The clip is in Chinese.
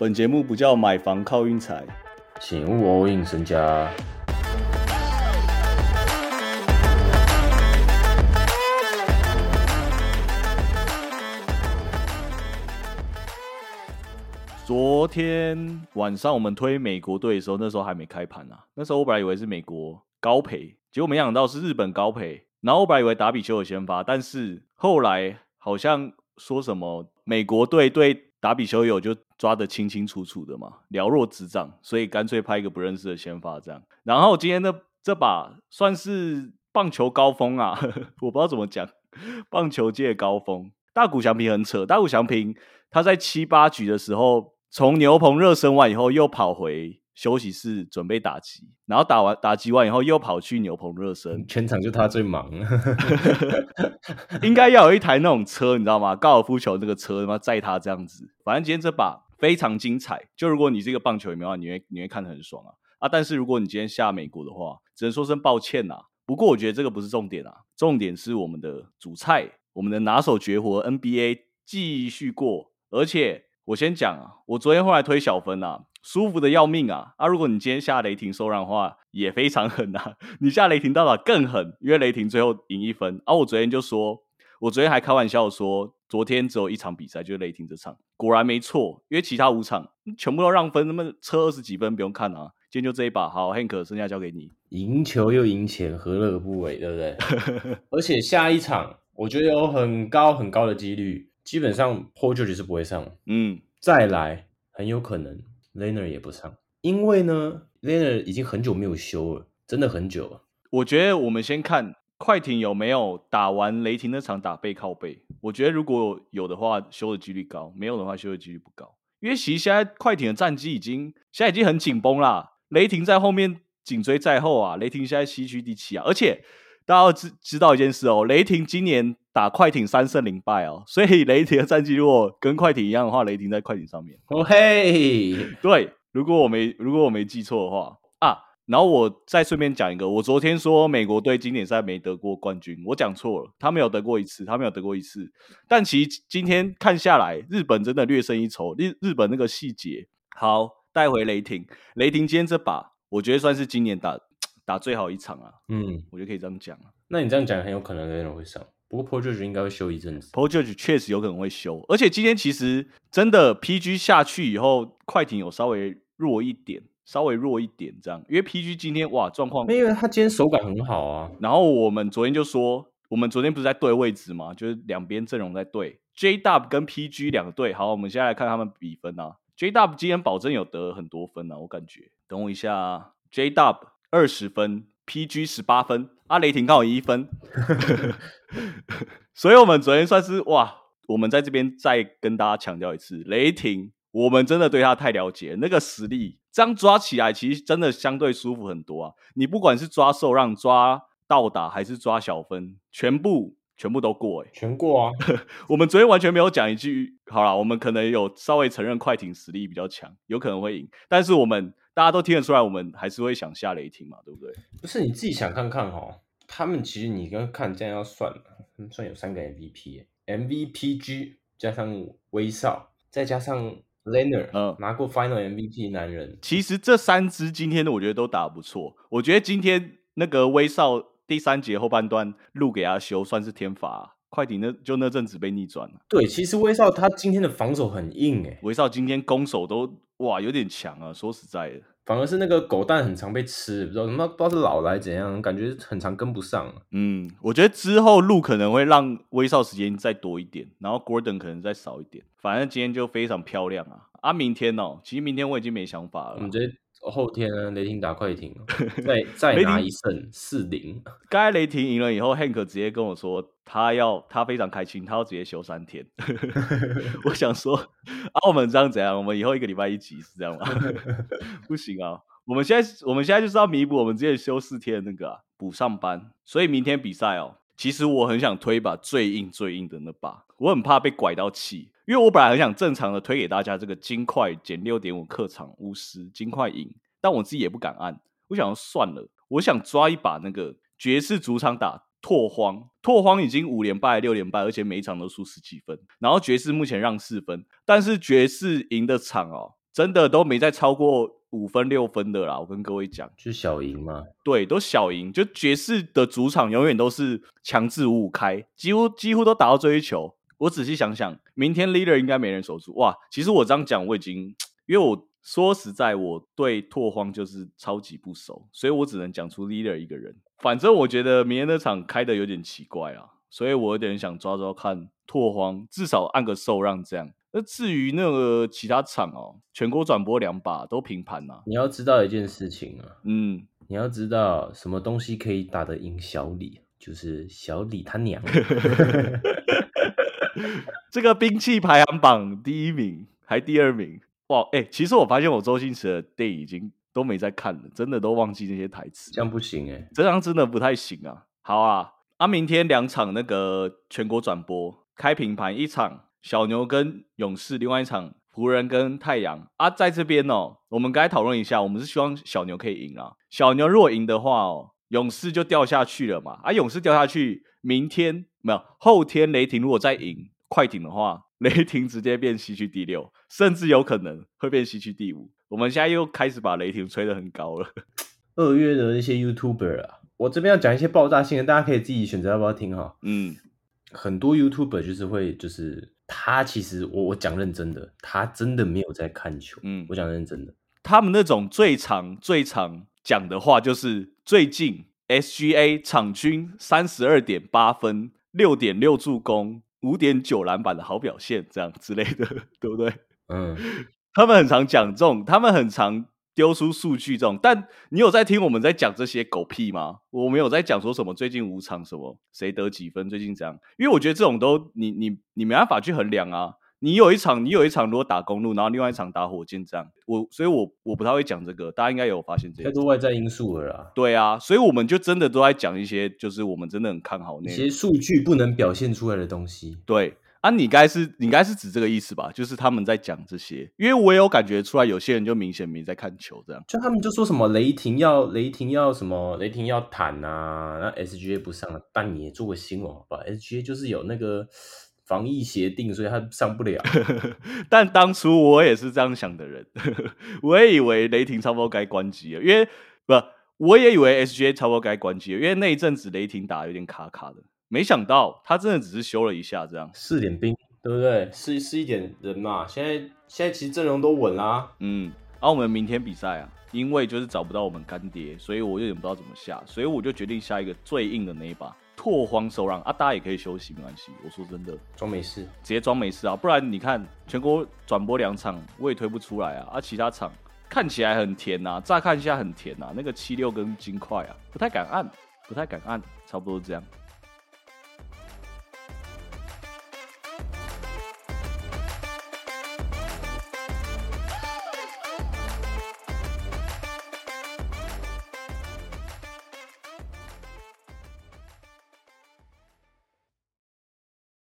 本节目不叫买房靠运财，请勿 all in 身家。昨天晚上我们推美国队的时候，那时候还没开盘啊。那时候我本来以为是美国高赔，结果没想到是日本高赔。然后我本来以为达比修有先发，但是后来好像说什么美国队对打比丘有就抓得清清楚楚的嘛，了若指掌，所以干脆拍一个不认识的先发这样。然后今天的这把算是棒球高峰啊，呵 呵我不知道怎么讲，棒球界高峰。大谷翔平很扯，大谷翔平他在七八局的时候。从牛棚热身完以后，又跑回休息室准备打击，然后打完打击完以后，又跑去牛棚热身。全场就他最忙 应该要有一台那种车，你知道吗？高尔夫球那个车，他妈载他这样子。反正今天这把非常精彩，就如果你是一个棒球迷的话，你会你会看得很爽啊啊！但是如果你今天下美国的话，只能说声抱歉呐。不过我觉得这个不是重点啊，重点是我们的主菜，我们的拿手绝活 NBA 继续过，而且。我先讲啊，我昨天后来推小分啊，舒服的要命啊！啊，如果你今天下雷霆收让的话，也非常狠呐。你下雷霆到达更狠，因为雷霆最后赢一分。啊，我昨天就说，我昨天还开玩笑说，昨天只有一场比赛，就是雷霆这场，果然没错，因为其他五场全部都让分，那么车二十几分不用看啊。今天就这一把，好，Hank，剩下交给你。赢球又赢钱，何乐而不为，对不对？而且下一场，我觉得有很高很高的几率。基本上 Paul George 是不会上，嗯，再来很有可能 Leonard 也不上，因为呢 Leonard 已经很久没有修了，真的很久了。我觉得我们先看快艇有没有打完雷霆那场打背靠背，我觉得如果有的话，修的几率高；没有的话，修的几率不高。因为其实现在快艇的战绩已经现在已经很紧绷啦，雷霆在后面紧追在后啊，雷霆现在西区第七啊，而且。大家要知知道一件事哦，雷霆今年打快艇三胜零败哦，所以雷霆的战绩如果跟快艇一样的话，雷霆在快艇上面。哦嘿，对，如果我没如果我没记错的话啊，然后我再顺便讲一个，我昨天说美国队经典赛没得过冠军，我讲错了，他没有得过一次，他没有得过一次。但其实今天看下来，日本真的略胜一筹。日日本那个细节，好带回雷霆，雷霆今天这把，我觉得算是今年打。打最好一场啊，嗯，我觉得可以这样讲啊。那你这样讲很有可能雷人会上，不过 Paul George 应该会休一阵子。Paul George 确实有可能会休，而且今天其实真的 PG 下去以后，快艇有稍微弱一点，稍微弱一点这样。因为 PG 今天哇状况，因为他今天手感很好啊。然后我们昨天就说，我们昨天不是在对位置嘛？就是两边阵容在对，J Dub 跟 PG 两个队。好，我们现在来看他们比分啊。J Dub 今天保证有得很多分啊，我感觉。等我一下，J Dub 二十分。PG 十八分，阿雷霆刚好一分，所以我们昨天算是哇，我们在这边再跟大家强调一次，雷霆我们真的对他太了解，那个实力这样抓起来，其实真的相对舒服很多啊。你不管是抓受让、抓倒打还是抓小分，全部全部都过哎，全过啊。我们昨天完全没有讲一句，好了，我们可能有稍微承认快艇实力比较强，有可能会赢，但是我们。大家都听得出来，我们还是会想下雷霆嘛，对不对？不是你自己想看看哦，他们其实你刚看这样要算，算有三个 MVP，MVPG 加上威少，再加上 Leonard，嗯，拿过 Final MVP 男人。其实这三支今天的我觉得都打不错，我觉得今天那个威少第三节后半段路给他修，算是天罚。快艇那就那阵子被逆转了。对，其实威少他今天的防守很硬诶，威少今天攻守都哇有点强啊。说实在的，反而是那个狗蛋很常被吃，不知道什么不知道是老来怎样，感觉很常跟不上。嗯，我觉得之后路可能会让威少时间再多一点，然后 Gordon 可能再少一点。反正今天就非常漂亮啊！啊，明天哦，其实明天我已经没想法了。后天雷霆打快艇，再 再拿一胜四零。刚才雷霆赢了以后，Hank 直接跟我说，他要他非常开心，他要直接休三天。我想说，澳门这样怎样？我们以后一个礼拜一集是这样吗？不行啊！我们现在我们现在就是要弥补我们之前休四天的那个补上班，所以明天比赛哦。其实我很想推一把最硬最硬的那把，我很怕被拐到气。因为我本来很想正常的推给大家这个金块减六点五客场巫师金块赢，但我自己也不敢按，我想要算了，我想抓一把那个爵士主场打拓荒，拓荒已经五连败六连败，而且每一场都输十几分，然后爵士目前让四分，但是爵士赢的场哦，真的都没再超过五分六分的啦。我跟各位讲，就小赢嘛，对，都小赢。就爵士的主场永远都是强制五五开，几乎几乎都打到追球。我仔细想想，明天 leader 应该没人守住哇。其实我这样讲，我已经因为我说实在，我对拓荒就是超级不熟，所以我只能讲出 leader 一个人。反正我觉得明天那场开的有点奇怪啊，所以我有点想抓抓看拓荒，至少按个受让这样。那至于那个其他场哦，全国转播两把都平盘呐。你要知道一件事情啊，嗯，你要知道什么东西可以打得赢小李，就是小李他娘。这个兵器排行榜第一名还第二名哇！哎，其实我发现我周星驰的电影已经都没在看了，真的都忘记那些台词，这样不行哎，这样真的不太行啊。好啊，啊，明天两场那个全国转播开平盘，一场小牛跟勇士，另外一场湖人跟太阳啊，在这边哦，我们刚才讨论一下，我们是希望小牛可以赢啊。小牛如果赢的话哦，勇士就掉下去了嘛，啊，勇士掉下去，明天没有，后天雷霆如果再赢。快艇的话，雷霆直接变西区第六，甚至有可能会变西区第五。我们现在又开始把雷霆吹得很高了。二月的那些 YouTuber 啊，我这边要讲一些爆炸性的，大家可以自己选择要不要听哈。嗯，很多 YouTuber 就是会，就是他其实我我讲认真的，他真的没有在看球。嗯，我讲认真的，他们那种最常最常讲的话就是最近 SGA 场均三十二点八分，六点六助攻。五点九篮板的好表现，这样之类的，对不对？嗯，他们很常讲这种，他们很常丢出数据这种，但你有在听我们在讲这些狗屁吗？我没有在讲说什么最近五场什么谁得几分，最近这样，因为我觉得这种都你你你没办法去衡量啊。你有一场，你有一场如果打公路，然后另外一场打火箭，这样我，所以我我不太会讲这个，大家应该有发现这太多外在因素了啦。对啊，所以我们就真的都在讲一些，就是我们真的很看好那些数据不能表现出来的东西。对啊，你该是你该是指这个意思吧？就是他们在讲这些，因为我有感觉出来，有些人就明显没在看球，这样。就他们就说什么雷霆要雷霆要什么雷霆要坦啊，那 SGA 不上了，但你也做个新闻好吧？SGA 就是有那个。防疫协定，所以他上不了。但当初我也是这样想的人，我也以为雷霆差不多该关机了，因为不，我也以为 SGA 差不多该关机了，因为那一阵子雷霆打有点卡卡的。没想到他真的只是修了一下，这样试点兵，对不对？试试一点人嘛。现在现在其实阵容都稳啦。嗯，而我们明天比赛啊，因为就是找不到我们干爹，所以我有点不知道怎么下，所以我就决定下一个最硬的那一把。拓荒收让啊，大家也可以休息，没关系。我说真的，装没事，直接装没事啊，不然你看全国转播两场，我也推不出来啊。啊，其他场看起来很甜呐，乍看一下很甜呐，那个七六跟金块啊，不太敢按，不太敢按，差不多这样。